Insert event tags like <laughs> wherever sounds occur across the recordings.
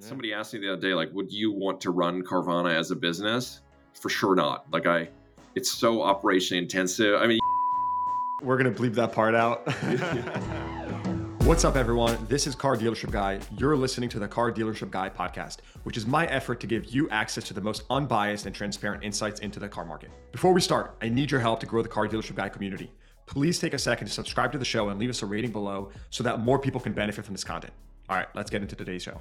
Somebody asked me the other day, like, would you want to run Carvana as a business? For sure not. Like, I, it's so operationally intensive. I mean, <laughs> we're gonna bleep that part out. <laughs> What's up, everyone? This is Car Dealership Guy. You're listening to the Car Dealership Guy podcast, which is my effort to give you access to the most unbiased and transparent insights into the car market. Before we start, I need your help to grow the Car Dealership Guy community. Please take a second to subscribe to the show and leave us a rating below so that more people can benefit from this content. All right, let's get into today's show.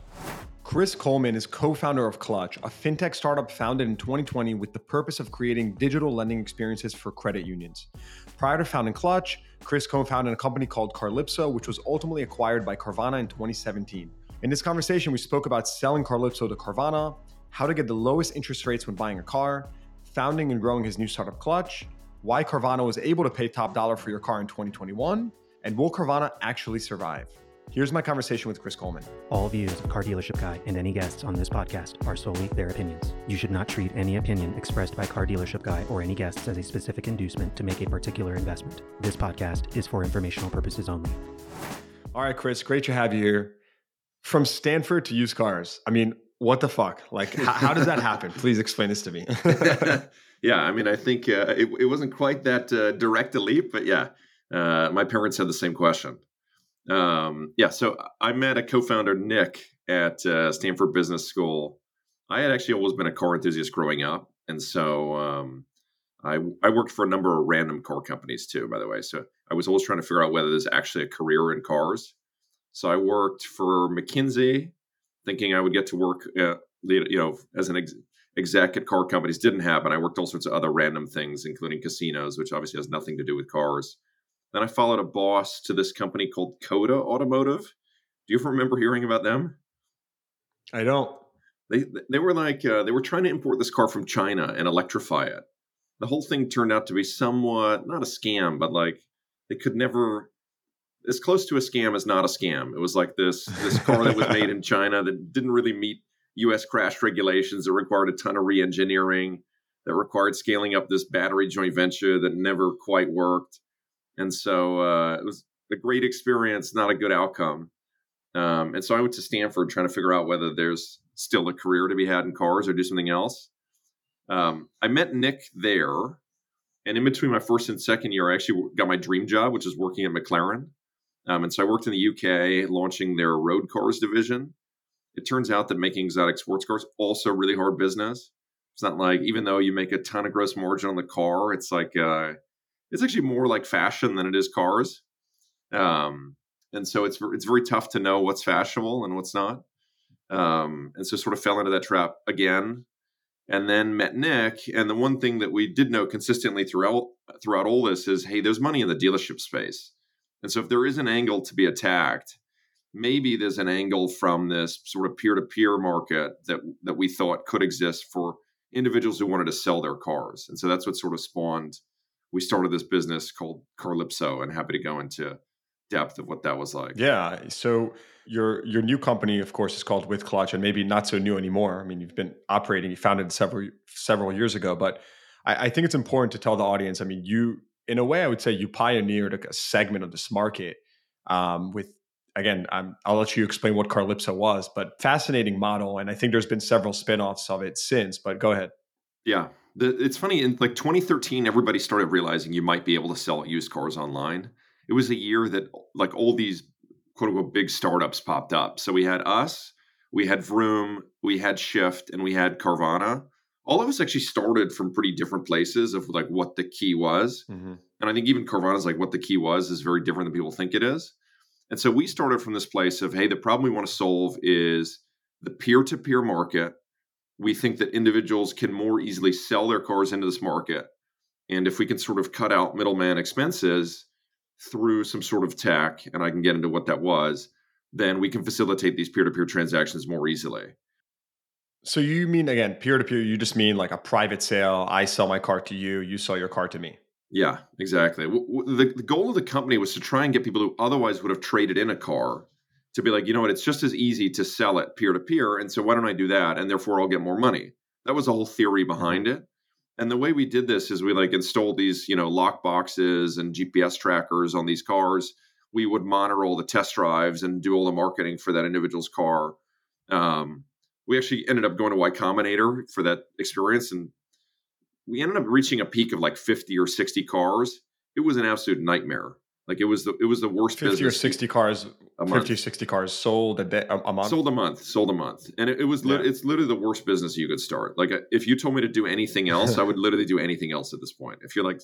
Chris Coleman is co founder of Clutch, a fintech startup founded in 2020 with the purpose of creating digital lending experiences for credit unions. Prior to founding Clutch, Chris co founded a company called Carlypso, which was ultimately acquired by Carvana in 2017. In this conversation, we spoke about selling Carlypso to Carvana, how to get the lowest interest rates when buying a car, founding and growing his new startup Clutch, why Carvana was able to pay top dollar for your car in 2021, and will Carvana actually survive? Here's my conversation with Chris Coleman. All views of Car Dealership Guy and any guests on this podcast are solely their opinions. You should not treat any opinion expressed by Car Dealership Guy or any guests as a specific inducement to make a particular investment. This podcast is for informational purposes only. All right, Chris, great to have you here. From Stanford to used cars. I mean, what the fuck? Like, how, how does that happen? <laughs> Please explain this to me. <laughs> yeah, I mean, I think uh, it, it wasn't quite that uh, direct a leap, but yeah, uh, my parents had the same question. Um, yeah, so I met a co-founder, Nick, at uh, Stanford Business School. I had actually always been a car enthusiast growing up, and so um, I I worked for a number of random car companies too. By the way, so I was always trying to figure out whether there's actually a career in cars. So I worked for McKinsey, thinking I would get to work, uh, you know, as an ex- exec at car companies. Didn't happen. I worked all sorts of other random things, including casinos, which obviously has nothing to do with cars. Then I followed a boss to this company called Coda Automotive. Do you ever remember hearing about them? I don't. They they were like uh, they were trying to import this car from China and electrify it. The whole thing turned out to be somewhat not a scam, but like they could never as close to a scam as not a scam. It was like this this car that was made in <laughs> China that didn't really meet U.S. crash regulations. That required a ton of re-engineering. That required scaling up this battery joint venture that never quite worked. And so uh, it was a great experience, not a good outcome. Um, and so I went to Stanford trying to figure out whether there's still a career to be had in cars or do something else. Um, I met Nick there. And in between my first and second year, I actually got my dream job, which is working at McLaren. Um, and so I worked in the UK launching their road cars division. It turns out that making exotic sports cars also really hard business. It's not like even though you make a ton of gross margin on the car, it's like uh, it's actually more like fashion than it is cars. Um, and so it's it's very tough to know what's fashionable and what's not. Um, and so sort of fell into that trap again, and then met Nick. And the one thing that we did know consistently throughout throughout all this is, hey, there's money in the dealership space, and so if there is an angle to be attacked, maybe there's an angle from this sort of peer to peer market that that we thought could exist for individuals who wanted to sell their cars, and so that's what sort of spawned we started this business called Carlypso, and happy to go into depth of what that was like. Yeah. So your your new company, of course, is called WithClutch, and maybe not so new anymore. I mean, you've been operating, you founded several several years ago, but I, I think it's important to tell the audience. I mean, you in a way, I would say you pioneered a, a segment of this market um, with. Again, I'm, I'll let you explain what Carlypso was, but fascinating model. And I think there's been several spinoffs of it since, but go ahead. Yeah, the, it's funny in like 2013 everybody started realizing you might be able to sell used cars online. It was a year that like all these quote unquote big startups popped up. So we had us we had vroom we had shift and we had carvana. All of us actually started from pretty different places of like what the key was. Mm-hmm. and i think even carvana's like what the key was is very different than people think it is. And so we started from this place of hey the problem we want to solve is the peer-to-peer market we think that individuals can more easily sell their cars into this market. And if we can sort of cut out middleman expenses through some sort of tech, and I can get into what that was, then we can facilitate these peer to peer transactions more easily. So you mean again peer to peer? You just mean like a private sale. I sell my car to you. You sell your car to me. Yeah, exactly. The, the goal of the company was to try and get people who otherwise would have traded in a car to be like, you know what, it's just as easy to sell it peer to peer. And so why don't I do that? And therefore I'll get more money. That was the whole theory behind it. And the way we did this is we like installed these, you know, lock boxes and GPS trackers on these cars. We would monitor all the test drives and do all the marketing for that individual's car. Um, we actually ended up going to Y Combinator for that experience, and we ended up reaching a peak of like 50 or 60 cars. It was an absolute nightmare. Like it was the it was the worst 50 or 60 cars a 50 60 cars sold a day a, month? Sold a month sold a month. And it, it was Yeah. it's literally the worst business you could start. Like uh, if you told me to do anything else i would <laughs> literally do anything else at this point. If you're like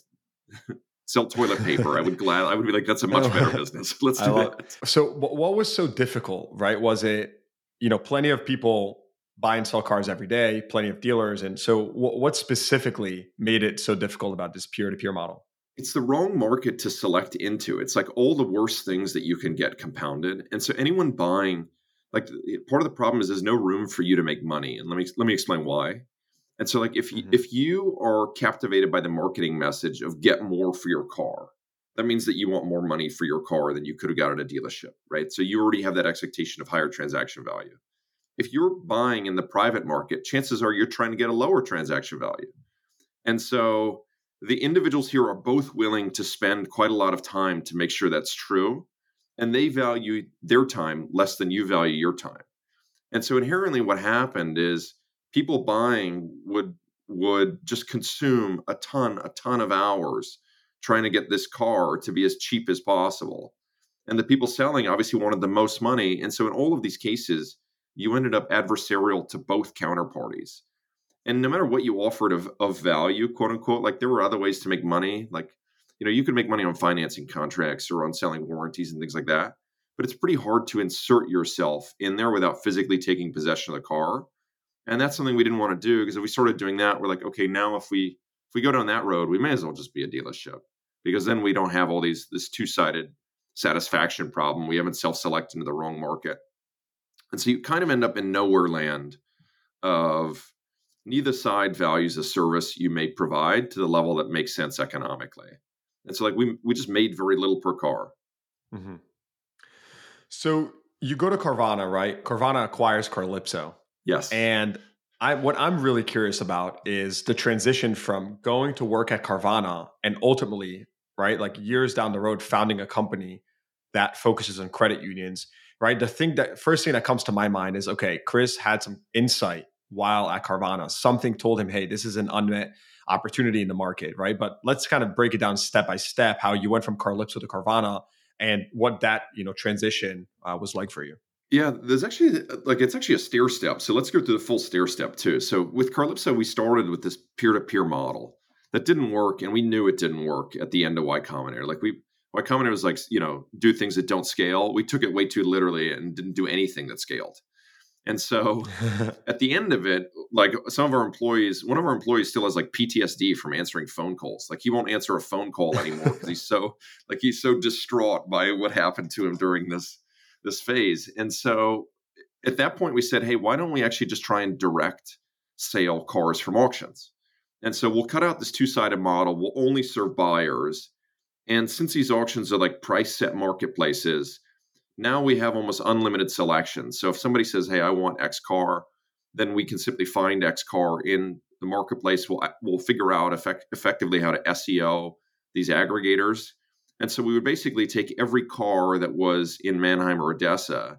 <laughs> sell toilet paper i would glad i would be like that's a much <laughs> better business. Let's do love- that. so what was so difficult right was it you know plenty of people buy and sell cars every day plenty of dealers and so wh- what specifically made it so difficult about this peer-to-peer model it's the wrong market to select into. It's like all the worst things that you can get compounded. And so anyone buying, like part of the problem is there's no room for you to make money. And let me let me explain why. And so like if you, Mhm. if you are captivated by the marketing message of get more for your car, that means that you want more money for your car than you could have got at a dealership, right? So you already have that expectation of higher transaction value. If you're buying in the private market, chances are you're trying to get a lower transaction value. And so the individuals here are both willing to spend quite a lot of time to make sure that's true and they value their time less than you value your time. And so inherently what happened is people buying would would just consume a ton a ton of hours trying to get this car to be as cheap as possible. And the people selling obviously wanted the most money and so in all of these cases you ended up adversarial to both counterparties and no matter what you offered of, of value quote unquote like there were other ways to make money. Like you know you could make money on financing contracts or on selling warranties and things like that but it's pretty hard to insert yourself in there without physically taking possession of the car. And that's something we didn't want to do because if we started doing that we're like okay now if we if we go down that road we may as well just be a dealership. Because then we don't have all these this two-sided satisfaction problem. We haven't self-selected into the wrong market. And so you kind of end up in nowhere land of neither side values the service you may provide to the level that makes sense economically. And so like we we just made very little per car. Mm-hmm. So you go to Carvana, right? Carvana acquires Carlypso, Yes. and I what I'm really curious about is the transition from going to work at Carvana and ultimately, right, like years down the road, founding a company that focuses on credit unions. Right. The thing that first thing that comes to my mind is okay, Chris had some insight while at Carvana. Something told him, hey, this is an unmet opportunity in the market, right? But let's kind of break it down step by step how you went from Carlypso to Carvana and what that you know transition uh, was like for you. Yeah, there's actually like it's actually a stair step. So let's go through the full stair step too. So with Carlypso, we started with this peer-to-peer model that didn't work, and we knew it didn't work at the end of Y Combinator. Like we Y Combinator was like, you know, do things that don't scale. We took it way too literally and didn't do anything that scaled. And so <laughs> at the end of it, like some of our employees, one of our employees still has like PTSD from answering phone calls. Like he won't answer a phone call anymore because he's so <laughs> like he's so distraught by what happened to him during this this phase. And so at that point we said, hey, why don't we actually just try and direct sale cars from auctions? And so we'll cut out this two-sided model. We'll only serve buyers. And since these auctions are like price set marketplaces, now we have almost unlimited selection. So if somebody says, "Hey, I want X car," then we can simply find X car in the marketplace. We'll uh, we'll figure out effect, effectively how to SEO these aggregators. And so we would basically take every car that was in Manheim or ADESA,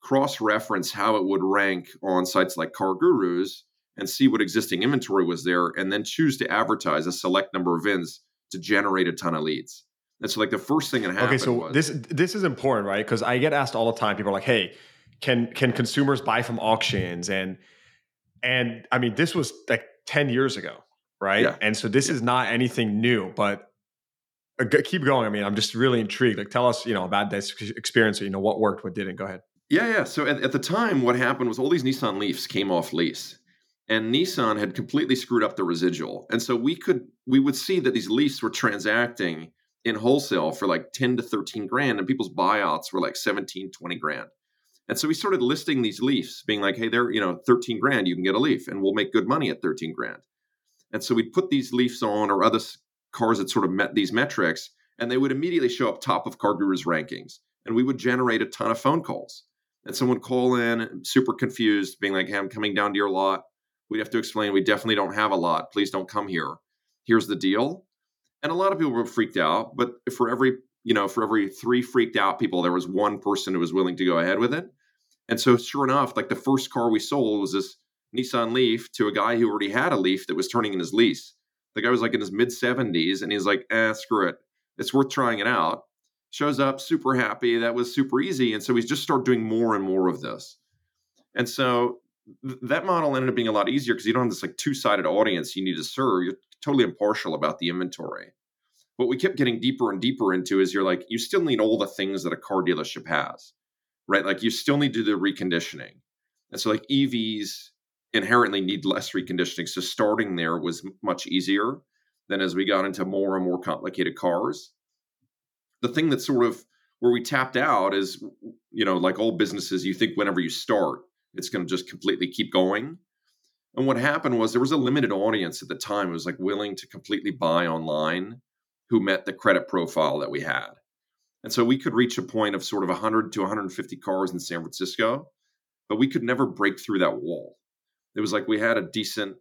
cross-reference how it would rank on sites like CarGurus, and see what existing inventory was there, and then choose to advertise a select number of VINs to generate a ton of leads. And so, like the first thing that happened. Okay, so was, this this is important, right? Because I get asked all the time. People are like, "Hey, can can consumers buy from auctions?" And and I mean, this was like ten years ago, right? Yeah. And so this is not anything new. But uh, keep going. I mean, I'm just really intrigued. Like, tell us, you know, about this experience. You know, what worked, what didn't. Go ahead. Yeah, yeah. So at, at the time, what happened was all these Nissan Leafs came off lease, and Nissan had completely screwed up the residual. And so we could we would see that these Leafs were transacting in wholesale for like 10 to 13 grand, and people's buyouts were like 17, 20 grand. And so we started listing these Leafs, being like, hey, they're, you know, 13 grand, you can get a Leaf, and we'll make good money at 13 grand. And so we'd put these Leafs on or other cars that sort of met these metrics, and they would immediately show up top of CarGurus' rankings. And we would generate a ton of phone calls. And someone call in, super confused, being like, hey, I'm coming down to your lot. We'd have to explain, we definitely don't have a lot. Please don't come here. Here's the deal. And a lot of people were freaked out, but for every, you know, for every three freaked out people, there was one person who was willing to go ahead with it. And so, sure enough, like the first car we sold was this Nissan Leaf to a guy who already had a Leaf that was turning in his lease. The guy was like in his mid 70s and he's like, eh, screw it. It's worth trying it out. Shows up super happy. That was super easy. And so he's just started doing more and more of this. And so th- that model ended up being a lot easier because you don't have this like two sided audience you need to serve. You're totally impartial about the inventory. What we kept getting deeper and deeper into is you're like, you still need all the things that a car dealership has, right? Like you still need to do the reconditioning. And so, like EVs inherently need less reconditioning. So, starting there was much easier than as we got into more and more complicated cars. The thing that sort of where we tapped out is, you know, like all businesses, you think whenever you start, it's going to just completely keep going. And what happened was there was a limited audience at the time who was like willing to completely buy online who met the credit profile that we had. And so we could reach a point of sort of 100 to 150 cars in San Francisco, but we could never break through that wall. It was like we had a decent,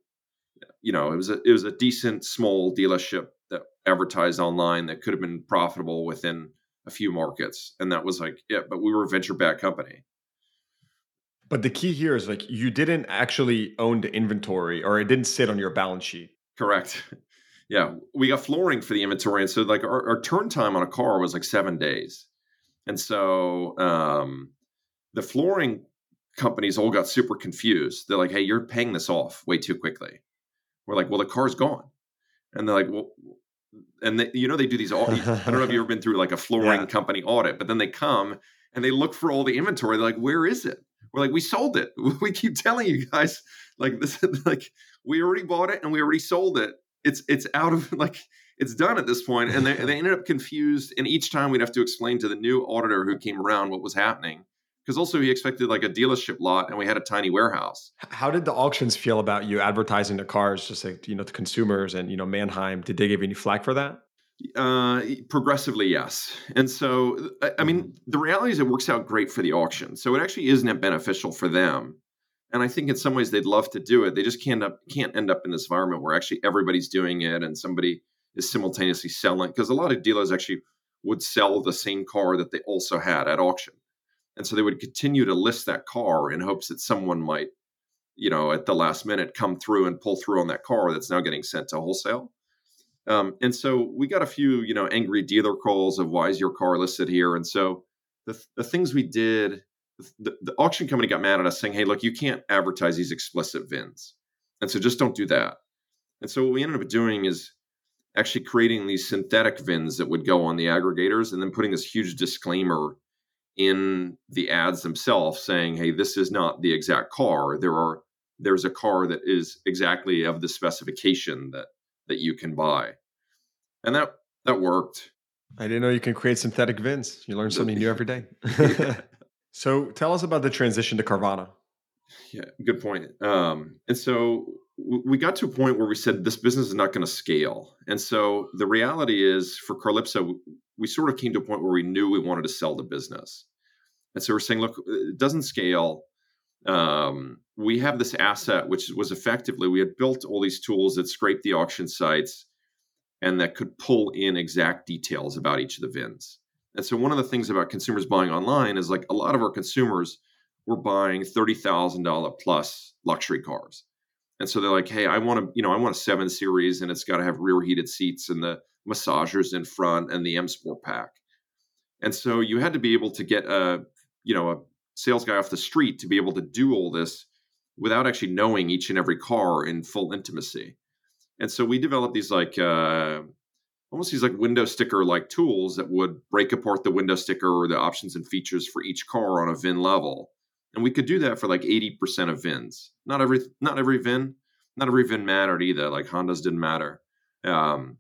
you know, it was a it was a decent small dealership that advertised online that could have been profitable within a few markets, and that was like yeah. But we were a venture backed company, but the key here is like you didn't actually own the inventory or it didn't sit on your balance sheet. Correct. <laughs> Yeah, we got flooring for the inventory, and so like our, our turn time on a car was like seven days, and so um, the flooring companies all got super confused. They're like, "Hey, you're paying this off way too quickly." We're like, "Well, the car's gone," and they're like, "Well." And they, you know they do these. I don't know if you've ever <laughs> been through like a flooring yeah. company audit, but then they come and they look for all the inventory. They're like, "Where is it?" We're like, we sold it. <laughs> We keep telling you guys, like this, like we already bought it and we already sold it. It's it's out of <laughs> like it's done at this point. And they, they ended up confused. And each time we'd have to explain to the new auditor who came around what was happening. Because also he expected like a dealership lot and we had a tiny warehouse. How did the auctions feel about you advertising the cars just like, you know, to consumers and, you know, Manheim? Did they give you any flack for that? Uh, progressively, yes. And so, I mean, mm-hmm. the reality is it works out great for the auction. So it actually is net beneficial for them. And I think in some ways they'd love to do it. They just can't up, can't end up in this environment where actually everybody's doing it and somebody is simultaneously selling. Because a lot of dealers actually would sell the same car that they also had at auction. And so they would continue to list that car in hopes that someone might, you know, at the last minute come through and pull through on that car that's now getting sent to wholesale. Um, and so we got a few, you know, angry dealer calls of why is your car listed here? And so the, the things we did, the, the auction company got mad at us saying, hey, look, you can't advertise these explicit VINs. And so just don't do that. And so what we ended up doing is actually creating these synthetic VINs that would go on the aggregators and then putting this huge disclaimer in the ads themselves saying, hey, this is not the exact car. There are there's a car that is exactly of the specification that that you can buy. And that that worked. I didn't know you can create synthetic VINs. You learn something new every day. <laughs> so tell us about the transition to Carvana. Yeah, good point. Um, and so we got to a point where we said this business is not going to scale. And so the reality is for Carlypso, we sort of came to a point where we knew we wanted to sell the business. And so we're saying, look, it doesn't scale um, we have this asset which was effectively we had built all these tools that scrape the auction sites and that could pull in exact details about each of the VINs. And so one of the things about consumers buying online is like a lot of our consumers were buying $30,000 plus luxury cars. And so they're like, "Hey, I want to, you know, I want a 7 series and it's got to have rear heated seats and the massagers in front and the M Sport pack." And so you had to be able to get a, you know, a sales guy off the street to be able to do all this without actually knowing each and every car in full intimacy. And so we developed these like uh, almost these like window sticker like tools that would break apart the window sticker or the options and features for each car on a VIN level. And we could do that for like 80% of VINs. Not every not every VIN, not every VIN mattered either. Like Honda's didn't matter. Um,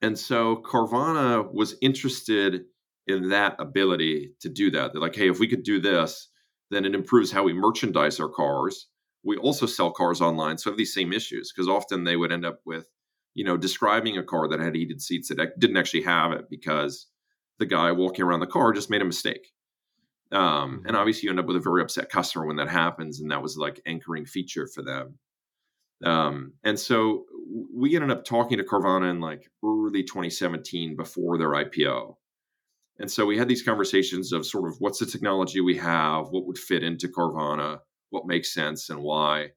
and so Carvana was interested in that ability to do that. They're like, hey, if we could do this, then it improves how we merchandise our cars. We also sell cars online, so have these same issues because often they would end up with, you know, describing a car that had heated seats that didn't actually have it because the guy walking around the car just made a mistake. Um, and mm-hmm. obviously, you end up with a very upset customer when that happens, and that was like anchoring feature for them. Um, and so we ended up talking to Carvana in like early 2017 before their IPO And so we had these conversations of sort of what's the technology we have, what would fit into Carvana, what makes sense, and why.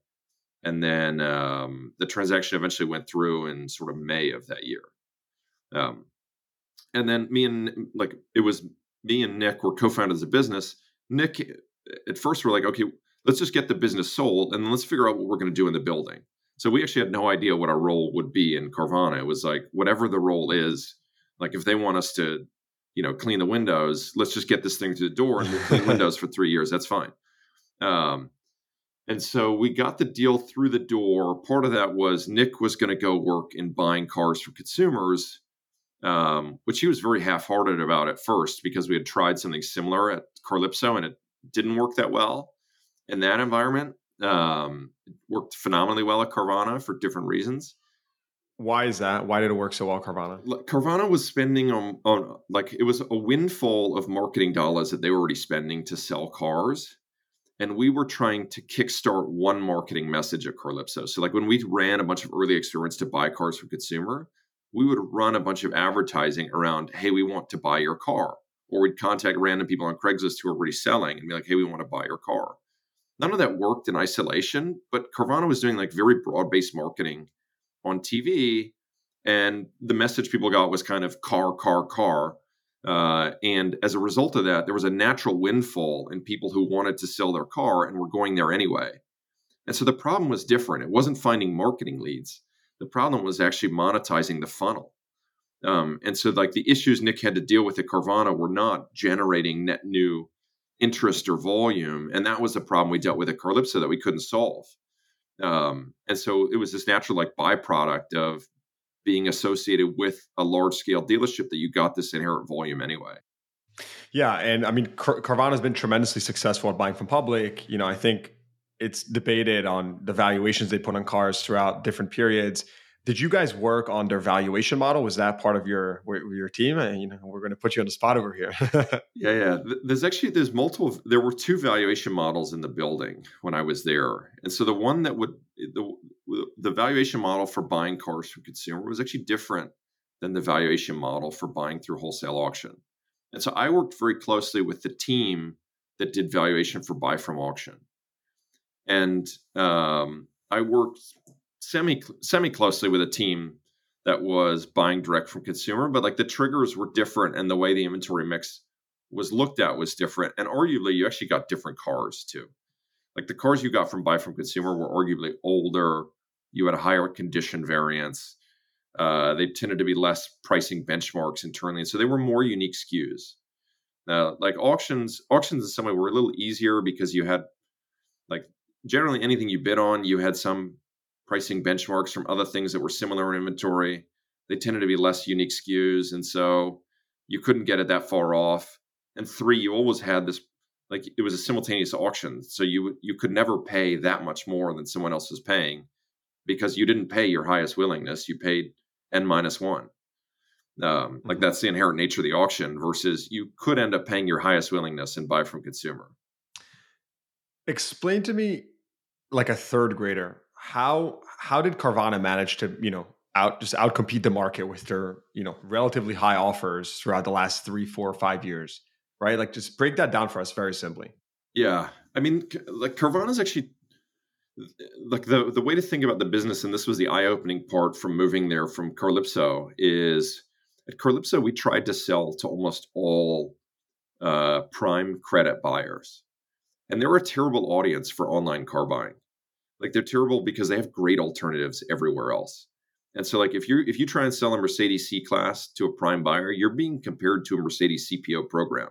And then um, the transaction eventually went through in sort of May of that year. Um, and then me and like it was me and Nick were co-founders of the business. Nick at first we're like, okay, let's just get the business sold and then let's figure out what we're going to do in the building. So we actually had no idea what our role would be in Carvana. It was like whatever the role is, like if they want us to, you know, clean the windows, let's just get this thing to the door and we'll clean <laughs> windows for three years. That's fine. Um, and so we got the deal through the door. Part of that was Nick was going to go work in buying cars for consumers, um, which he was very half hearted about at first because we had tried something similar at Carlypso and it didn't work that well in that environment. Um, worked phenomenally well at Carvana for different reasons. Why is that? Why did it work so well, Carvana? Carvana was spending on, on like it was a windfall of marketing dollars that they were already spending to sell cars. And we were trying to kickstart one marketing message at Carlypso. So, like when we ran a bunch of early experiments to buy cars for consumer, we would run a bunch of advertising around, hey, we want to buy your car. Or we'd contact random people on Craigslist who were already selling and be like, hey, we want to buy your car none of that worked in isolation, but Carvana was doing like very broad based marketing on TV. And the message people got was kind of car, car, car. Uh, and as a result of that, there was a natural windfall in people who wanted to sell their car and were going there anyway. And so the problem was different. It wasn't finding marketing leads. The problem was actually monetizing the funnel. Um, and so, like the issues Nick had to deal with at Carvana were not generating net new interest or volume. And that was a problem we dealt with at Carlypso that we couldn't solve. Um, and so it was this natural like byproduct of being associated with a large scale dealership that you got this inherent volume anyway. Yeah, and I mean Car- Carvana has been tremendously successful at buying from public. You know, I think it's debated on the valuations they put on cars throughout different periods did you guys work on their valuation model? Was that part of your your team? And you know, we're going to put you on the spot over here. <laughs> yeah, yeah. There's actually there's multiple. There were two valuation models in the building when I was there, and so the one that would the the valuation model for buying cars from consumer was actually different than the valuation model for buying through wholesale auction. And so I worked very closely with the team that did valuation for buy from auction, and um, I worked semi semi closely with a team that was buying direct from consumer, but like the triggers were different and the way the inventory mix was looked at was different. And arguably, you actually got different cars too. Like the cars you got from buy from consumer were arguably older. You had a higher condition variance. Uh, they tended to be less pricing benchmarks internally, so they were more unique SKUs. Uh, like auctions, auctions in some way were a little easier because you had like generally anything you bid on, you had some pricing benchmarks from other things that were similar in inventory. They tended to be less unique SKUs, and so you couldn't get it that far off. And three, you always had this like it was a simultaneous auction, so you you could never pay that much more than someone else was paying because you didn't pay your highest willingness. You paid n minus one. Um, like mm-hmm. that's the inherent nature of the auction versus you could end up paying your highest willingness and buy from consumer. Explain to me, like a third grader, how how did Carvana manage to you know out just outcompete the market with their you know relatively high offers throughout the last three, four, five years? Right, like just break that down for us very simply. Yeah, I mean, like Carvana is actually like the the way to think about the business, and this was the eye opening part from moving there from Carlypso is at Carlypso we tried to sell to almost all uh, prime credit buyers, and they're a terrible audience for online car buying like they're terrible because they have great alternatives everywhere else. And so like if you if you try and sell a Mercedes C class to a prime buyer, you're being compared to a Mercedes CPO program.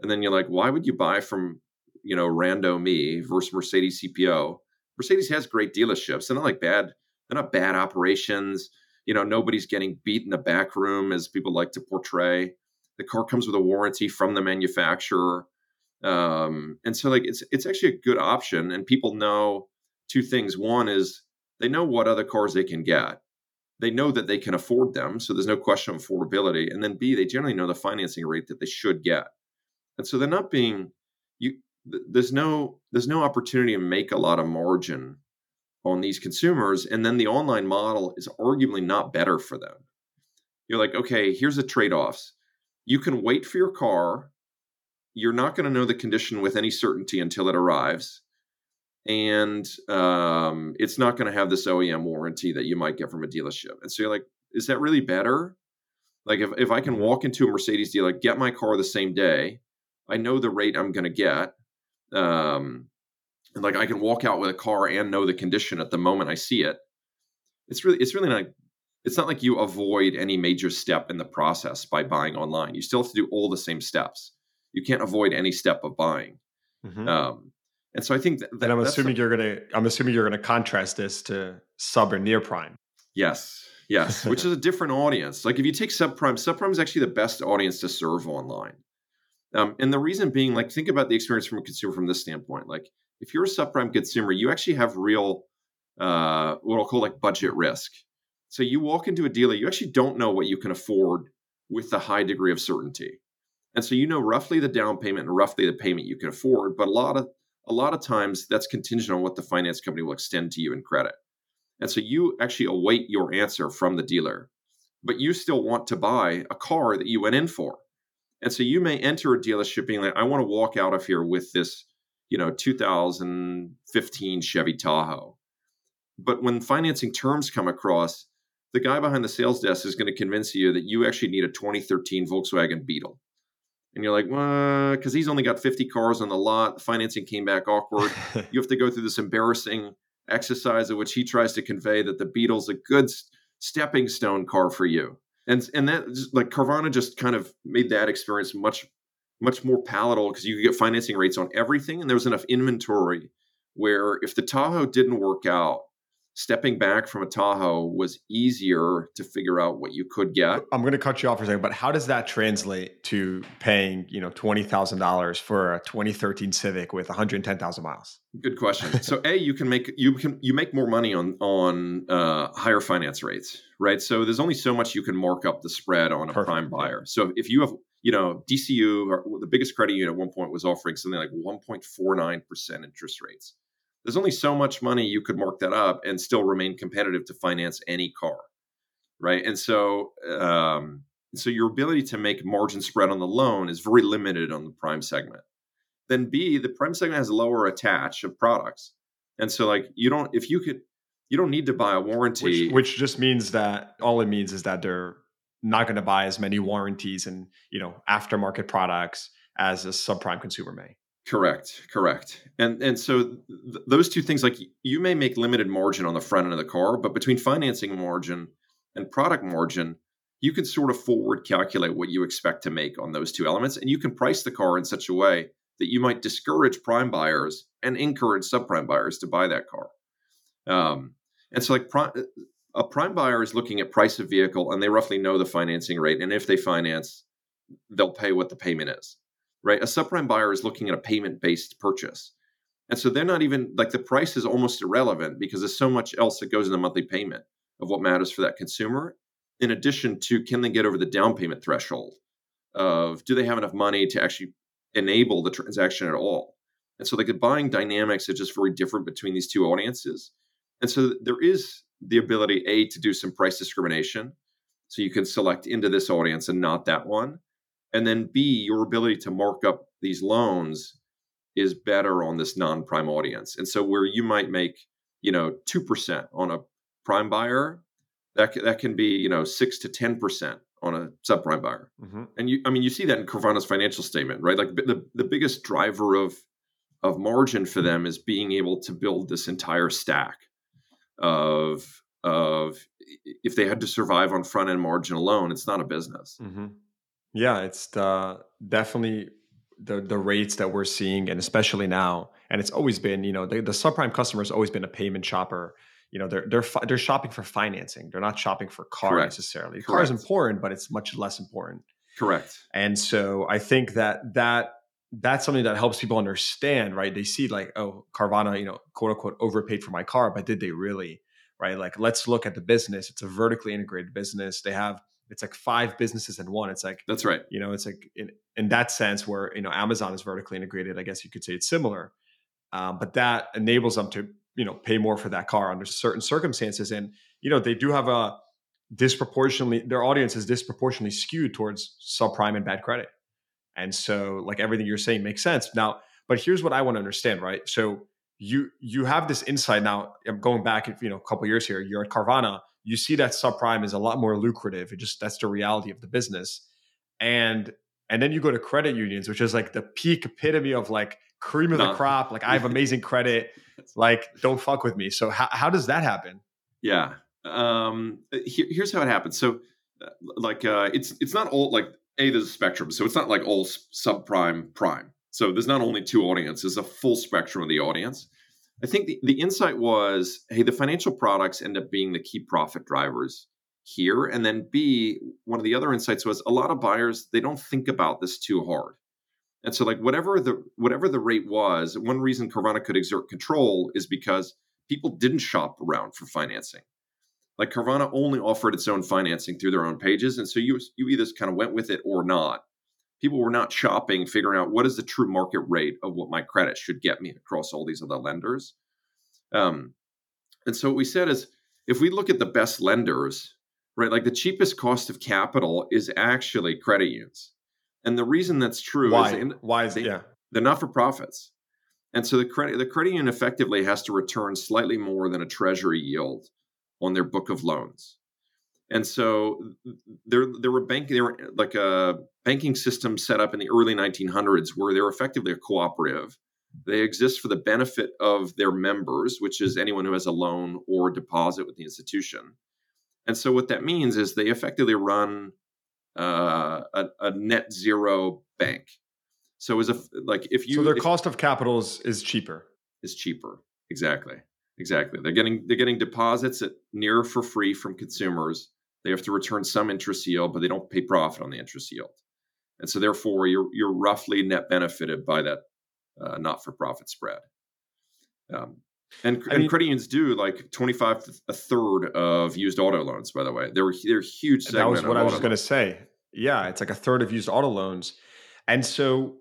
And then you're like, why would you buy from, you know, rando me versus Mercedes CPO? Mercedes has great dealerships. They're not like bad, they're not bad operations. You know, nobody's getting beat in the back room as people like to portray. The car comes with a warranty from the manufacturer. Um, and so like it's it's actually a good option and people know two things. One is they know what other cars they can get. They know that they can afford them, so there's no question of affordability. And then B, they generally know the financing rate that they should get. And so they're not being you there's no there's no opportunity to make a lot of margin on these consumers and then the online model is arguably not better for them. You're like, okay, here's the trade-offs. you can wait for your car. You're not going to know the condition with any certainty until it arrives. And um, it's not going to have this OEM warranty that you might get from a dealership. And so you're like, is that really better? Like if, if I can walk into a Mercedes dealer, get my car the same day, I know the rate I'm going to get. Um, and like I can walk out with a car and know the condition at the moment I see it. It's really it's really not it's not like you avoid any major step in the process by buying online. You still have to do all the same steps. You can't avoid any step of buying. Mm-hmm. Um, and so I think that, that and I'm assuming you're gonna I'm assuming you're gonna contrast this to sub or near prime. Yes, yes, which is a different audience. Like if you take subprime, subprime is actually the best audience to serve online. Um, and the reason being, like, think about the experience from a consumer from this standpoint. Like, if you're a subprime consumer, you actually have real, uh, what I'll call like budget risk. So you walk into a dealer, you actually don't know what you can afford with a high degree of certainty. And so you know roughly the down payment and roughly the payment you can afford, but a lot of a lot of times that's contingent on what the finance company will extend to you in credit. And so you actually await your answer from the dealer, but you still want to buy a car that you went in for. And so you may enter a dealership being like, I want to walk out of here with this you know 2015 Chevy Tahoe. But when financing terms come across, the guy behind the sales desk is going to convince you that you actually need a 2013 Volkswagen Beetle. And you're like, well, because he's only got 50 cars on the lot. Financing came back awkward. <laughs> you have to go through this embarrassing exercise in which he tries to convey that the Beetle's a good stepping stone car for you. And and that like Carvana just kind of made that experience much much more palatable because you could get financing rates on everything and there was enough inventory where if the Tahoe didn't work out, stepping back from a Tahoe was easier to figure out what you could get. I'm going to cut you off for a second, but how does that translate to paying, you know, twenty thousand dollars for a 2013 Civic with 110,000 miles? Good question. so, a you can make you can you make more money on on uh, higher finance rates, right? So there's only so much you can mark up the spread on a Perfect. prime buyer. So if you have you know, DCU, or the biggest credit union at one point was offering something like 1.49% interest rates. There's only so much money you could mark that up and still remain competitive to finance any car, right? And so, um, so your ability to make margin spread on the loan is very limited on the prime segment. Then B, the prime segment has lower attach of products, and so like you don't if you could you don't need to buy a warranty, which, which just means that all it means is that they're not going to buy as many warranties and you know aftermarket products as a subprime consumer may correct correct. And and so th- those two things like you may make limited margin on the front end of the car but between financing margin and product margin you can sort of forward calculate what you expect to make on those two elements and you can price the car in such a way that you might discourage prime buyers and encourage subprime buyers to buy that car. Um, and so like a prime buyer is looking at price of vehicle and they roughly know the financing rate and if they finance they'll pay what the payment is right? A subprime buyer is looking at a payment based purchase. And so they're not even like the price is almost irrelevant because there's so much else that goes in the monthly payment of what matters for that consumer in addition to can they get over the down payment threshold of do they have enough money to actually enable the transaction at all? And so like the buying dynamics are just very different between these two audiences. And so there is the ability a to do some price discrimination. So you can select into this audience and not that one and then b your ability to mark up these loans is better on this non-prime audience and so where you might make you know 2% on a prime buyer that, that can be you know 6 to 10% on a subprime buyer mm-hmm. and you i mean you see that in carvana's financial statement right like the, the biggest driver of of margin for them is being able to build this entire stack of of if they had to survive on front end margin alone, it's not a business. Mm-hmm. Yeah, it's the, definitely the the rates that we're seeing, and especially now, and it's always been, you know, the, the subprime customer has always been a payment shopper. You know, they're they're they're shopping for financing. They're not shopping for car Correct. necessarily. Correct. Car is important, but it's much less important. Correct. And so I think that that that's something that helps people understand, right? They see like, oh, Carvana, you know, quote unquote, overpaid for my car, but did they really? right? Like, let's look at the business. It's a vertically integrated business. They have it's like five businesses in one. It's like that's right. You know, it's like in, in that sense where you know Amazon is vertically integrated. I guess you could say it's similar, um, but that enables them to you know pay more for that car under certain circumstances. And you know they do have a disproportionately their audience is disproportionately skewed towards subprime and bad credit. And so like everything you're saying makes sense. Now, but here's what I want to understand, right? So you you have this insight now. I'm going back, you know, a couple years here. You're at Carvana. You see that subprime is a lot more lucrative. It just that's the reality of the business. And and then you go to credit unions, which is like the peak epitome of like cream of no. the crop. Like I have amazing credit. <laughs> Like don't fuck with me. So how how does that happen? Yeah. Um. Here, here's how it happens. So, uh, like, uh, it's it's not all like a there's a spectrum. So it's not like all subprime prime so there's not only two audiences, a full spectrum of the audience. I think the, the insight was hey, the financial products end up being the key profit drivers here. And then B, one of the other insights was a lot of buyers, they don't think about this too hard. And so like whatever the whatever the rate was, one reason Carvana could exert control is because people didn't shop around for financing. Like Carvana only offered its own financing through their own pages. And so you you either kind of went with it or not people were not shopping, figuring out what is the true market rate of what my credit should get me across all these other lenders. Um, and so what we said is if we look at the best lenders, right, like the cheapest cost of capital is actually credit unions. And the reason that's true Why? is Why is they, yeah. they're not for profits. And so the credit the credit union effectively has to return slightly more than a treasury yield on their book of loans. And so there there were bank there were like a banking system set up in the early 1900s where they're effectively a cooperative. They exist for the benefit of their members, which is anyone who has a loan or deposit with the institution. And so what that means is they effectively run uh, a, a, net zero bank. So as a like if you so their if, cost of capital is, is cheaper is cheaper exactly exactly they're getting they're getting deposits at near for free from consumers they have to return some interest yield, but they don't pay profit on the interest yield. And so, therefore, you're, you're roughly net benefited by that uh, not for profit spread. Um, and, and mean, credit unions do like 25 a third of used auto loans, by the way. They're, they're huge That was what I was going to say. Yeah, it's like a third of used auto loans. And so,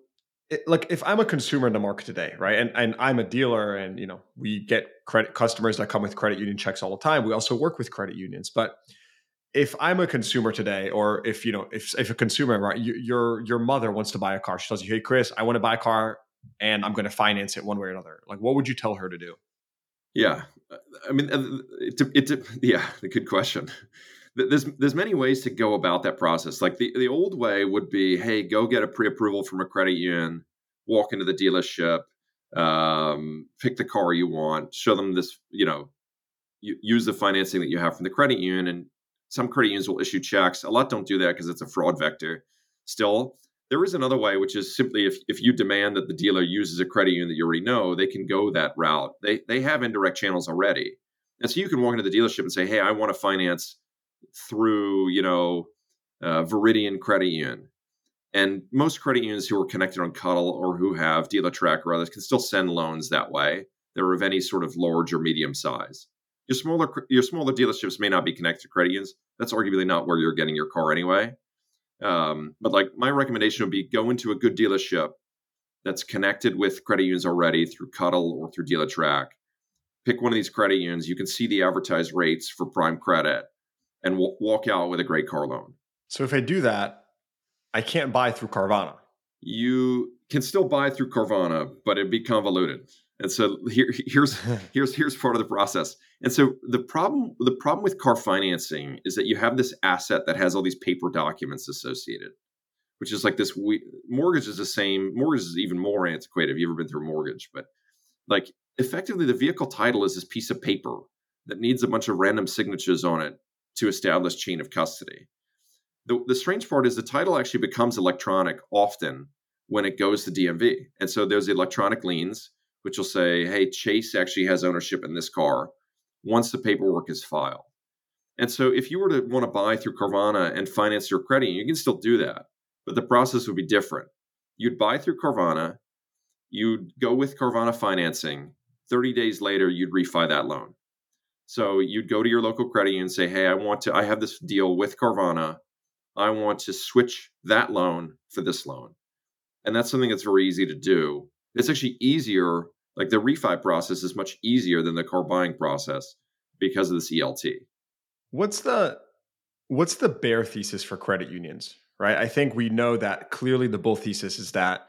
it, like if I'm a consumer in the market today, right, and and I'm a dealer, and you know we get credit customers that come with credit union checks all the time. We also work with credit unions, but if I'm a consumer today, or if you know, if if a consumer, right, you, your your mother wants to buy a car, she tells you, "Hey, Chris, I want to buy a car, and I'm going to finance it one way or another." Like, what would you tell her to do? Yeah, I mean, it, it, it yeah, good question. There's there's many ways to go about that process. Like the the old way would be, hey, go get a pre-approval from a credit union, walk into the dealership, um, pick the car you want, show them this, you know, use the financing that you have from the credit union, and some credit unions will issue checks. A lot don't do that because it's a fraud vector. Still, there is another way, which is simply if, if you demand that the dealer uses a credit union that you already know, they can go that route. They they have indirect channels already. And so you can walk into the dealership and say, hey, I want to finance through, you know, uh, Veridian Credit Union. And most credit unions who are connected on CUDL or who have Dealertrack or others can still send loans that way. They're of any sort of large or medium size. Your smaller your smaller dealerships may not be connected to credit unions. That's arguably not where you're getting your car anyway. Um, but like my recommendation would be go into a good dealership that's connected with credit unions already through CUDL or through Dealertrack. Pick one of these credit unions. You can see the advertised rates for prime credit and w- walk out with a great car loan. So if I do that, I can't buy through Carvana. You can still buy through Carvana, but it'd be convoluted. And so here, here's <laughs> here's here's part of the process. And so the problem the problem with car financing is that you have this asset that has all these paper documents associated, which is like this. We, mortgage is the same. Mortgage is even more antiquated. Have you ever been through a mortgage? But like effectively, the vehicle title is this piece of paper that needs a bunch of random signatures on it to establish chain of custody. The, the strange part is the title actually becomes electronic often when it goes to DMV, and so there's electronic liens which will say, hey, Chase actually has ownership in this car once the paperwork is filed. And so if you were to want to buy through Carvana and finance your credit, you can still do that, but the process would be different. You'd buy through Carvana, you'd go with Carvana financing. 30 days later, you'd refi that loan. So you'd go to your local credit union and say, hey, I want to, I have this deal with Carvana. I want to switch that loan for this loan. And that's something that's very easy to do. It's actually easier like the refi process is much easier than the car buying process because of this ELT. What's the what's the bear thesis for credit unions? Right. I think we know that clearly the bull thesis is that,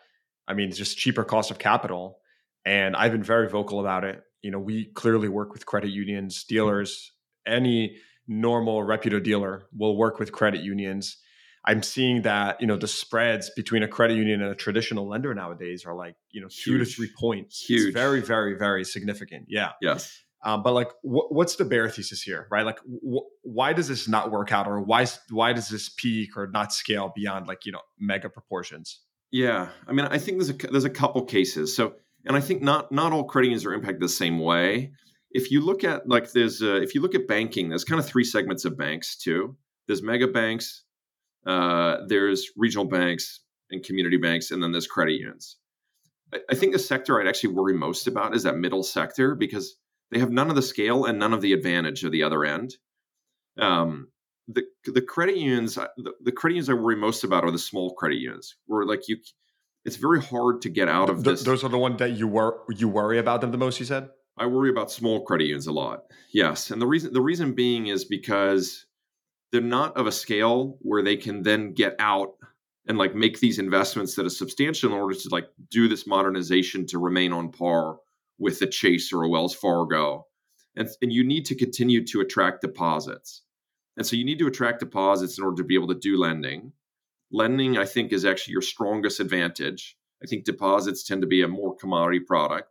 I mean, it's just cheaper cost of capital. And I've been very vocal about it. You know, we clearly work with credit unions, dealers, any normal reputable dealer will work with credit unions. I'm seeing that you know the spreads between a credit union and a traditional lender nowadays are like you know two Huge. to three points. Huge, it's very, very, very significant. Yeah. Yes. Um, but like, wh- what's the bear thesis here, right? Like, wh- why does this not work out, or why why does this peak or not scale beyond like you know mega proportions? Yeah, I mean, I think there's a there's a couple cases. So, and I think not not all credit unions are impacted the same way. If you look at like there's uh, if you look at banking, there's kind of three segments of banks too. There's mega banks, uh, there's regional banks and community banks, and then there's credit unions. I, I think the sector I'd actually worry most about is that middle sector because they have none of the scale and none of the advantage of the other end. Um, the the credit unions, the, the credit unions I worry most about are the small credit unions, where like you, it's very hard to get out of Th- this. Those are the ones that you wor- you worry about them the most. You said. I worry about small credit unions a lot. Yes, and the reason the reason being is because they're not of a scale where they can then get out and like make these investments that are substantial in order to like do this modernization to remain on par with a Chase or a Wells Fargo. And, and you need to continue to attract deposits. And so you need to attract deposits in order to be able to do lending. Lending, I think, is actually your strongest advantage. I think deposits tend to be a more commodity product,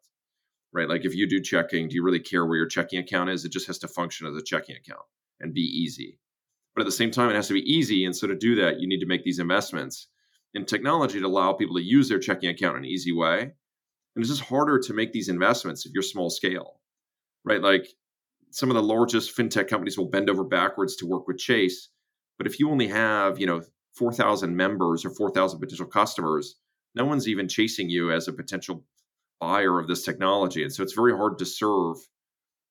right? Like if you do checking, do you really care where your checking account is? It just has to function as a checking account and be easy. But at the same time, it has to be easy. And so to do that, you need to make these investments in technology to allow people to use their checking account in an easy way. And it's just harder to make these investments if you're small scale, right? Like some of the largest fintech companies will bend over backwards to work with Chase. But if you only have, you know, 4,000 members or 4,000 potential customers, no one's even chasing you as a potential buyer of this technology. And so it's very hard to serve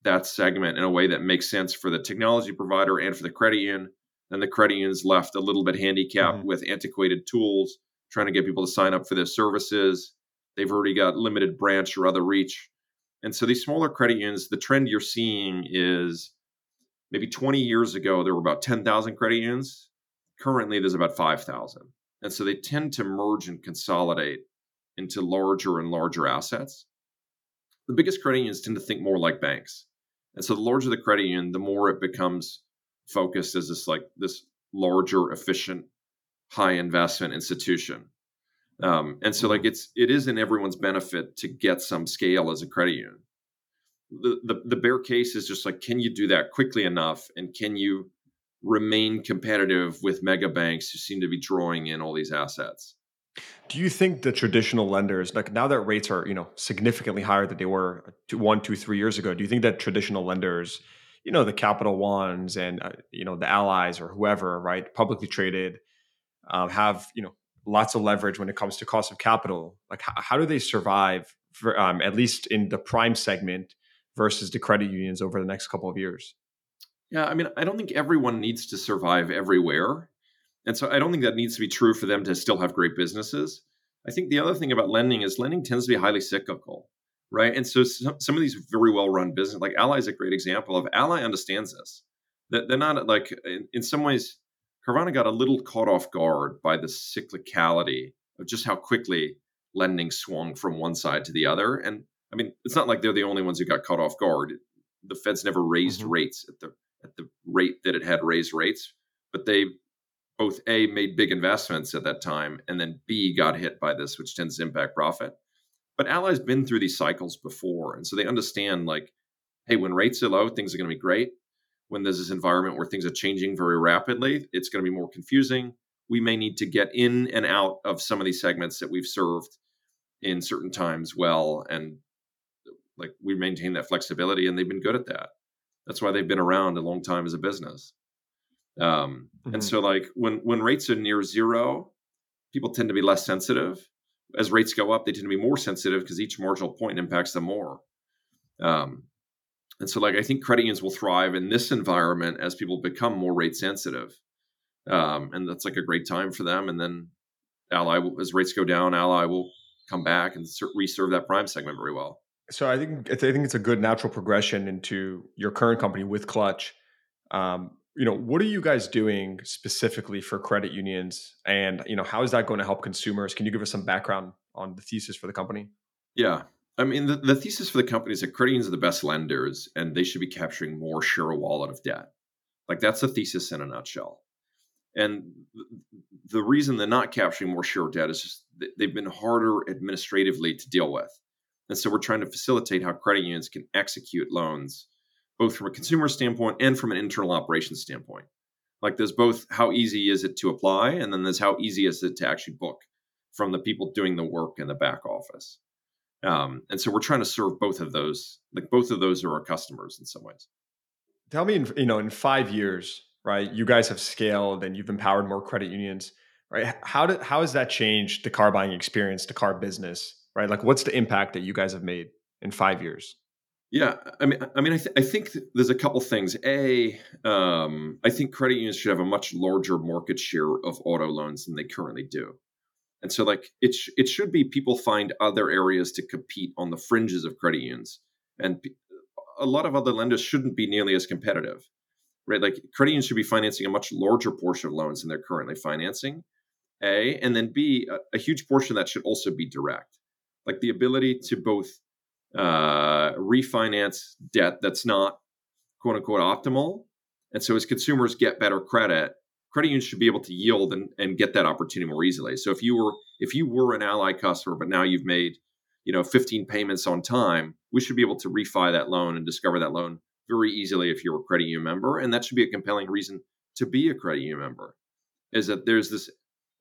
that segment in a way that makes sense for the technology provider and for the credit union. And the credit union's left a little bit handicapped mm-hmm. with antiquated tools, trying to get people to sign up for their services. They've already got limited branch or other reach. And so these smaller credit unions, the trend you're seeing is maybe 20 years ago, there were about 10,000 credit unions. Currently, there's about 5,000. And so they tend to merge and consolidate into larger and larger assets. The biggest credit unions tend to think more like banks. And so the larger the credit union, the more it becomes focused as this like this larger, efficient, high investment institution. Um, and so like mm-hmm. it's it is in everyone's benefit to get some scale as a credit union. The, the the bear case is just like can you do that quickly enough and can you remain competitive with mega banks who seem to be drawing in all these assets? Do you think the traditional lenders, like now that rates are, you know, significantly higher than they were two, one, two, three years ago, do you think that traditional lenders, you know, the Capital Ones and uh, you know the Allies or whoever, right, publicly traded, um, have you know lots of leverage when it comes to cost of capital? Like, how, how do they survive, for, um, at least in the prime segment, versus the credit unions over the next couple of years? Yeah, I mean, I don't think everyone needs to survive everywhere. And so I don't think that needs to be true for them to still have great businesses. I think the other thing about lending is lending tends to be highly cyclical, right? And so some, some of these very well run business, like Ally is a great example of Ally understands this. That they're not like, in, in some ways, Carvana got a little caught off guard by the cyclicality of just how quickly lending swung from one side to the other. And I mean, it's not like they're the only ones who got caught off guard. The Fed's never raised mm-hmm. rates at the at the rate that it had raised rates, but they both A, made big investments at that time, and then B, got hit by this, which tends to impact profit. But Ally's been through these cycles before. And so they understand, like, hey, when rates are low, things are going to be great. When there's this environment where things are changing very rapidly, it's going to be more confusing. We may need to get in and out of some of these segments that we've served in certain times well. And like we maintain that flexibility, and they've been good at that. That's why they've been around a long time as a business. Um, mm-hmm. And so, like when when rates are near zero, people tend to be less sensitive. As rates go up, they tend to be more sensitive because each marginal point impacts them more. Um, and so, like I think credit unions will thrive in this environment as people become more rate sensitive, um, and that's like a great time for them. And then Ally, will, as rates go down, Ally will come back and reserve that prime segment very well. So I think I think it's a good natural progression into your current company WithClutch. Um, you know, what are you guys doing specifically for credit unions, and you know, how is that going to help consumers? Can you give us some background on the thesis for the company? Yeah, I mean, the, the thesis for the company is that credit unions are the best lenders, and they should be capturing more share of wallet of debt. Like that's the thesis in a nutshell. And the reason they're not capturing more share of debt is just they've been harder administratively to deal with. And so we're trying to facilitate how credit unions can execute loans both from a consumer standpoint and from an internal operations standpoint. Like there's both how easy is it to apply, and then there's how easy is it to actually book from the people doing the work in the back office. Um, and so we're trying to serve both of those. Like both of those are our customers in some ways. Tell me, in, you know, in five years, right? You guys have scaled and you've empowered more credit unions, right? How did how has that changed the car buying experience, the car business, right? Like, what's the impact that you guys have made in five years? Yeah, I mean, I mean, I, th- I think there's a couple things. A, um, I think credit unions should have a much larger market share of auto loans than they currently do, and so like it sh- it should be people find other areas to compete on the fringes of credit unions, and p- a lot of other lenders shouldn't be nearly as competitive, right? Like credit unions should be financing a much larger portion of loans than they're currently financing. A, and then B, a, a huge portion that should also be direct, like the ability to both uh, refinance debt that's not quote unquote optimal. And so as consumers get better credit, credit unions should be able to yield and, and get that opportunity more easily. So if you were if you were an Ally customer, but now you've made you know 15 payments on time, we should be able to refi that loan and discover that loan very easily if you're a credit union member. And that should be a compelling reason to be a credit union member. Is that there's this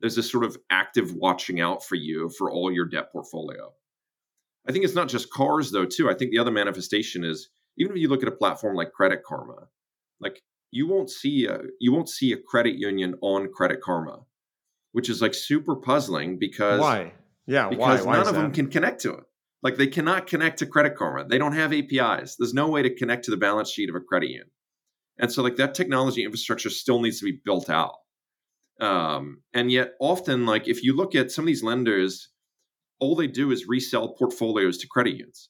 there's this sort of active watching out for you for all your debt portfolio. I think it's not just cars though, too. I think the other manifestation is even if you look at a platform like Credit Karma, like you won't see a you won't see a credit union on Credit Karma, which is like super puzzling because why? Yeah, because why? why none of that? them can connect to it. Like they cannot connect to Credit Karma. They don't have APIs. There's no way to connect to the balance sheet of a credit union. And so like that technology infrastructure still needs to be built out. Um, and yet often like if you look at some of these lenders all they do is resell portfolios to credit unions.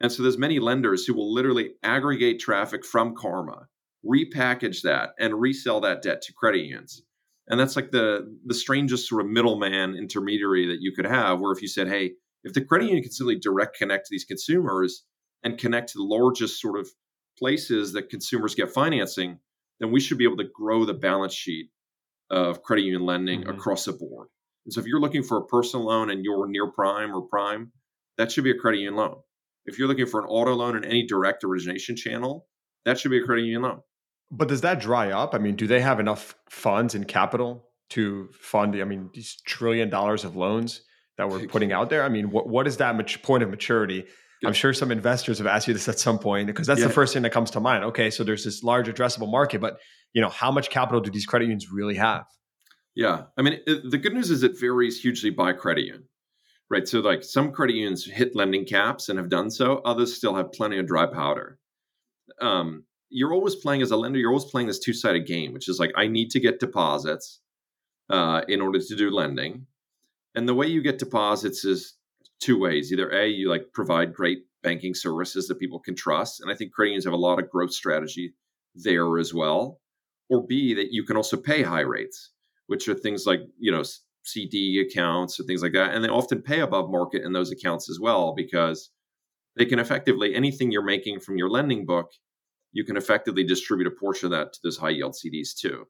And so there's many lenders who will literally aggregate traffic from Karma, repackage that, and resell that debt to credit unions. And that's like the the strangest sort of middleman intermediary that you could have, where if you said, hey, if the credit union can simply direct connect to these consumers and connect to the largest sort of places that consumers get financing, then we should be able to grow the balance sheet of credit union lending mm-hmm. across the board. So if you're looking for a personal loan and you're near prime or prime, that should be a credit union loan. If you're looking for an auto loan in any direct origination channel, that should be a credit union loan. But does that dry up? I mean, do they have enough funds and capital to fund? I mean, these trillion dollars of loans that we're putting out there. I mean, what what is that mat- point of maturity? I'm sure some investors have asked you this at some point because that's yeah. the first thing that comes to mind. Okay, so there's this large addressable market, but you know, how much capital do these credit unions really have? Yeah, I mean, it, the good news is it varies hugely by credit union, right? So, like some credit unions hit lending caps and have done so; others still have plenty of dry powder. Um, you're always playing as a lender. You're always playing this two sided game, which is like I need to get deposits uh, in order to do lending, and the way you get deposits is two ways. Either a you like provide great banking services that people can trust, and I think credit unions have a lot of growth strategy there as well, or b that you can also pay high rates which are things like you know CD accounts or things like that, and they often pay above market in those accounts as well because they can effectively anything you're making from your lending book, you can effectively distribute a portion of that to those high yield CDs too.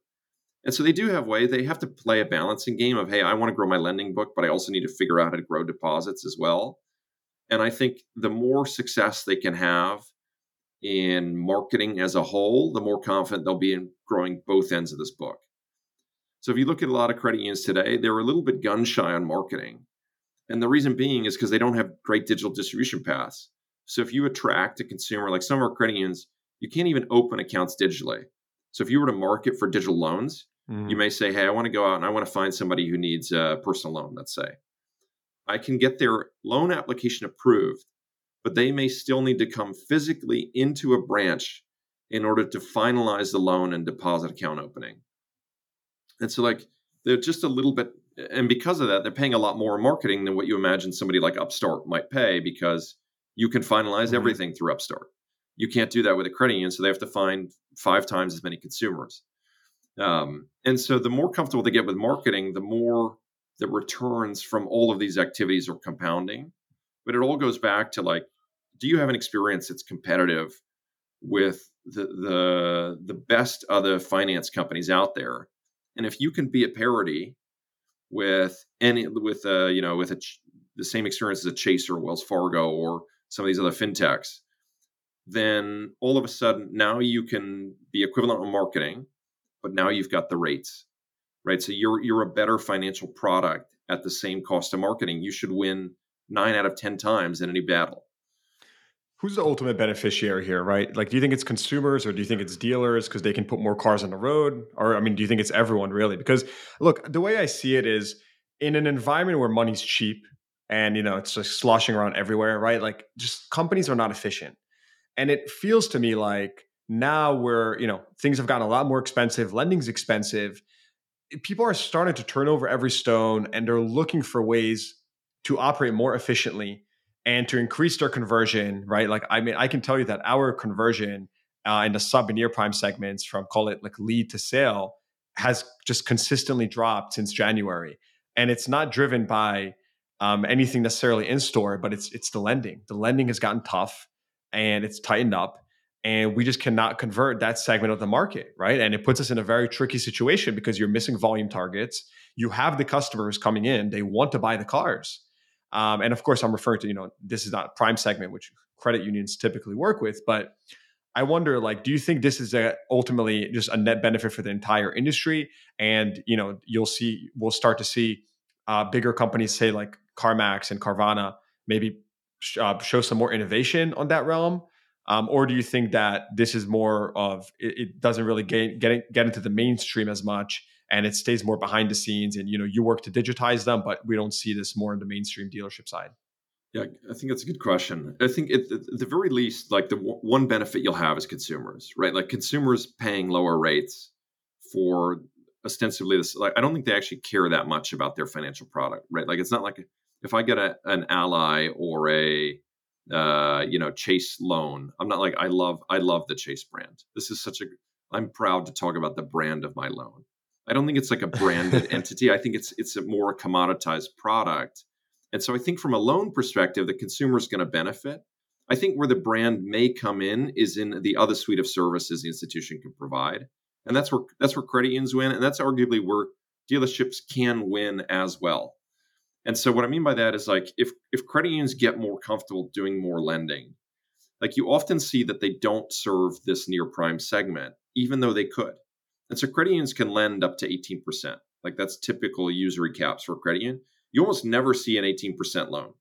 And so they do have way they have to play a balancing game of hey, I want to grow my lending book, but I also need to figure out how to grow deposits as well. And I think the more success they can have in marketing as a whole, the more confident they'll be in growing both ends of this book. So if you look at a lot of credit unions today, they're a little bit gun shy on marketing. And the reason being is because they don't have great digital distribution paths. So if you attract a consumer, like some of our credit unions, you can't even open accounts digitally. So if you were to market for digital loans, mm. you may say, Hey, I want to go out and I want to find somebody who needs a personal loan, let's say. I can get their loan application approved, but they may still need to come physically into a branch in order to finalize the loan and deposit account opening. And so, like, they're just a little bit, and because of that, they're paying a lot more in marketing than what you imagine somebody like Upstart might pay because you can finalize mm-hmm. everything through Upstart. You can't do that with a credit union, so they have to find five times as many consumers. Um, and so the more comfortable they get with marketing, the more the returns from all of these activities are compounding. But it all goes back to like, do you have an experience that's competitive with the the the best other finance companies out there? And if you can be at parity with any with a you know with a the same experience as a Chase or Wells Fargo or some of these other fintechs, then all of a sudden now you can be equivalent on marketing, but now you've got the rates, right? So you're you're a better financial product at the same cost of marketing. You should win nine out of ten times in any battle. Who's the ultimate beneficiary here, right? Like, do you think it's consumers or do you think it's dealers because they can put more cars on the road? Or, I mean, do you think it's everyone really? Because, look, the way I see it is in an environment where money's cheap and, you know, it's just sloshing around everywhere, right? Like, just companies are not efficient. And it feels to me like now where, you know, things have gotten a lot more expensive, lending's expensive. People are starting to turn over every stone and they're looking for ways to operate more efficiently and to increase their conversion, right? Like, I mean, I can tell you that our conversion uh, in the sub and near prime segments from call it like lead to sale has just consistently dropped since January. And it's not driven by um, anything necessarily in store, but it's it's the lending. The lending has gotten tough and it's tightened up, and we just cannot convert that segment of the market, right? And it puts us in a very tricky situation because you're missing volume targets. You have the customers coming in; they want to buy the cars, um, and of course, I'm referring to, you know, this is not prime segment, which credit unions typically work with. But I wonder, like, do you think this is a, ultimately just a net benefit for the entire industry? And, you know, you'll see, we'll start to see uh, bigger companies say like CarMax and Carvana maybe sh- uh, show some more innovation on that realm. Um, or do you think that this is more of it, it doesn't really get, get get into the mainstream as much and it stays more behind the scenes and you know you work to digitize them but we don't see this more in the mainstream dealership side. Yeah i think that's a good question. I think at the very least like the w- one benefit you'll have is consumers right? Like consumers paying lower rates for ostensibly this like i don't think they actually care that much about their financial product right? Like it's not like if i get a, an ally or a uh, you know chase loan i'm not like i love i love the chase brand. This is such a i'm proud to talk about the brand of my loan I don't think it's like a branded <laughs> entity. I think it's it's a more commoditized product. And so I think from a loan perspective, the consumer is going to benefit. I think where the brand may come in is in the other suite of services the institution can provide. And that's where that's where credit unions win. And that's arguably where dealerships can win as well. And so what I mean by that is like if if credit unions get more comfortable doing more lending, like you often see that they don't serve this near prime segment, even though they could. And so credit unions can lend up to 18%. Like that's typical usury caps for credit union. You almost never see an 18% loan,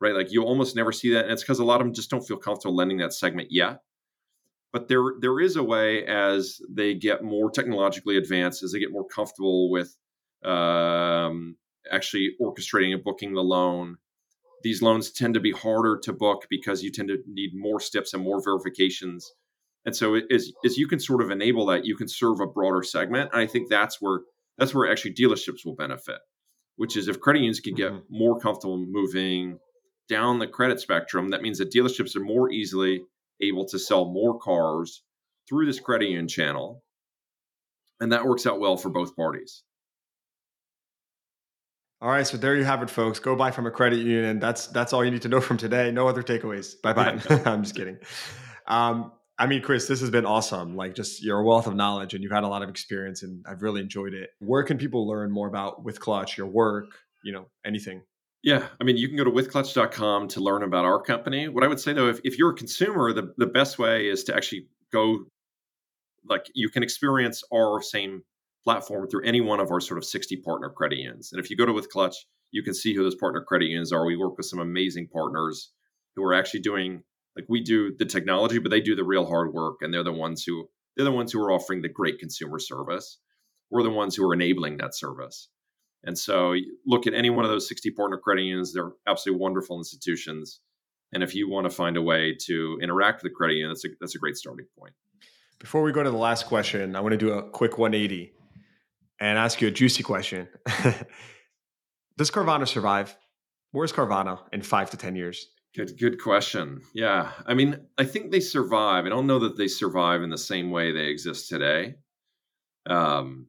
right? Like you almost never see that. And it's because a lot of them just don't feel comfortable lending that segment yet. But there, there is a way as they get more technologically advanced, as they get more comfortable with um, actually orchestrating and booking the loan. These loans tend to be harder to book because you tend to need more steps and more verifications and so as, as you can sort of enable that, you can serve a broader segment. And I think that's where that's where actually dealerships will benefit, which is if credit unions can get mm-hmm. more comfortable moving down the credit spectrum, that means that dealerships are more easily able to sell more cars through this credit union channel. And that works out well for both parties. All right, so there you have it, folks. Go buy from a credit union. That's that's all you need to know from today. No other takeaways. Bye bye. <laughs> <laughs> I'm just kidding. Um, I mean, Chris, this has been awesome. Like, just you're a wealth of knowledge and you've had a lot of experience, and I've really enjoyed it. Where can people learn more about WithClutch, your work, you know, anything? Yeah, I mean, you can go to withclutch.com to learn about our company. What I would say though, if, if you're a consumer, the, the best way is to actually go, like, you can experience our same platform through any one of our sort of 60 partner credit unions. And if you go to WithClutch, you can see who those partner credit unions are. We work with some amazing partners who are actually doing like we do the technology but they do the real hard work and they're the ones who they're the ones who are offering the great consumer service. We're the ones who are enabling that service. And so look at any one of those 60 partner credit unions they're absolutely wonderful institutions. And if you want to find a way to interact with the credit union that's a, that's a great starting point. Before we go to the last question i want to do a quick 180 and ask you a juicy question. <laughs> Does Carvana survive? Where's Carvana in five to ten years Good, good question. Yeah, I mean, I think they survive. I don't know that they survive in the same way they exist today. Um,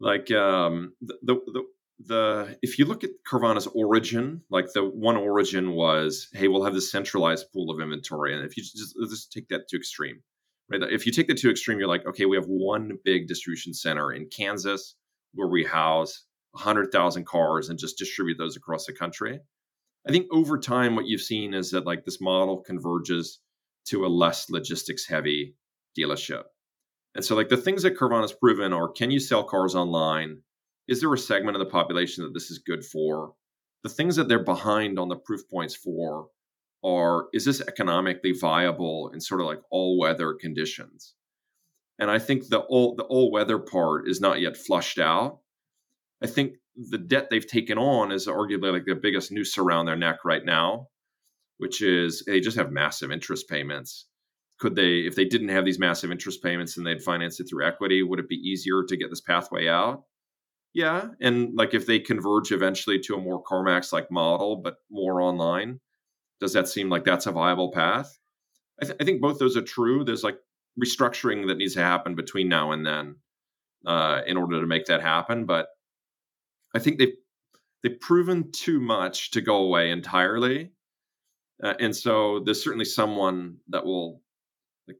like um, the, the, the if you look at Carvana's origin, like the one origin was, hey, we'll have this centralized pool of inventory, and if you just just take that to extreme, right? If you take that to extreme, you're like, okay, we have one big distribution center in Kansas where we house hundred thousand cars and just distribute those across the country. I think over time, what you've seen is that like this model converges to a less logistics heavy dealership. And so, like the things that Carvana has proven are can you sell cars online? Is there a segment of the population that this is good for? The things that they're behind on the proof points for are is this economically viable in sort of like all weather conditions? And I think the all the all weather part is not yet flushed out. I think the debt they've taken on is arguably like the biggest noose around their neck right now, which is they just have massive interest payments. Could they, if they didn't have these massive interest payments and they'd finance it through equity, would it be easier to get this pathway out? Yeah. And like if they converge eventually to a more CarMax like model, but more online, does that seem like that's a viable path? I, th- I think both those are true. There's like restructuring that needs to happen between now and then uh, in order to make that happen. But I think they've they've proven too much to go away entirely, uh, and so there's certainly someone that will. Like,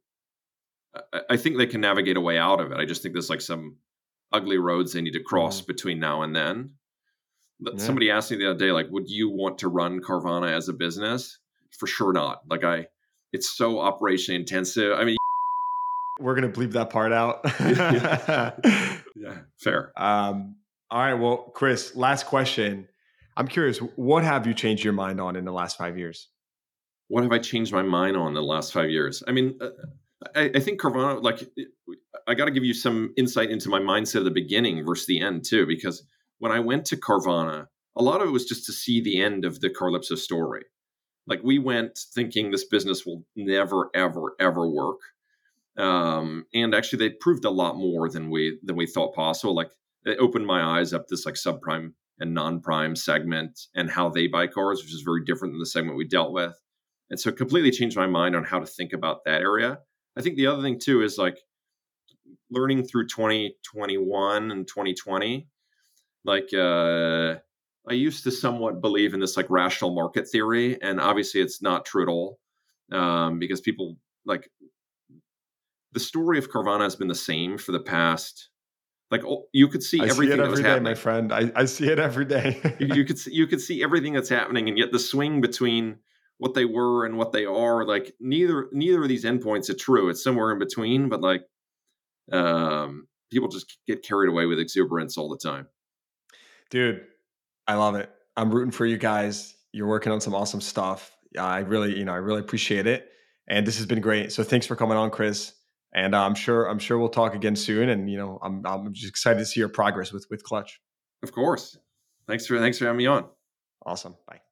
I, I, think they can navigate a way out of it. I just think there's like some ugly roads they need to cross mm-hmm. between now and then. Yeah. Somebody asked me the other day, like, would you want to run Carvana as a business? For sure not. Like, I, it's so operation intensive. I mean, we're gonna bleep that part out. <laughs> yeah. <laughs> yeah, fair. Um, all right. Well, Chris, last question. I'm curious, what have you changed your mind on in the last five years? What have I changed my mind on in the last five years? I mean, uh, I, I, think Carvana, like, I got to give you some insight into my mindset at the beginning versus the end, too, because when I went to Carvana, a lot of it was just to see the end of the Carlypso story. Like, we went thinking this business will never, ever, ever work. Um, and actually, they proved a lot more than we than we thought possible. Like it opened my eyes up this like subprime and non-prime segment and how they buy cars, which is very different than the segment we dealt with. And so completely changed my mind on how to think about that area. I think the other thing too is like learning through 2021 and 2020. Like uh I used to somewhat believe in this like rational market theory, and obviously it's not true at all. Um, because people like the story of Carvana has been the same for the past like oh, you could see I everything see that was day, happening. my friend. I, I see it every day. you, you, could see, you could see everything that's happening, and yet the swing between what they were and what they are, like neither neither of these endpoints are true. It's somewhere in between, but like um, people just get carried away with exuberance all the time. Dude, I love it. I'm rooting for you guys. You're working on some awesome stuff. I really, you know, I really appreciate it. And this has been great. So thanks for coming on, Chris and I'm sure I'm sure we'll talk again soon. And you know, I'm I'm just excited to see your progress with WithClutch. Of course. Thanks for thanks for having me on. Awesome. Bye.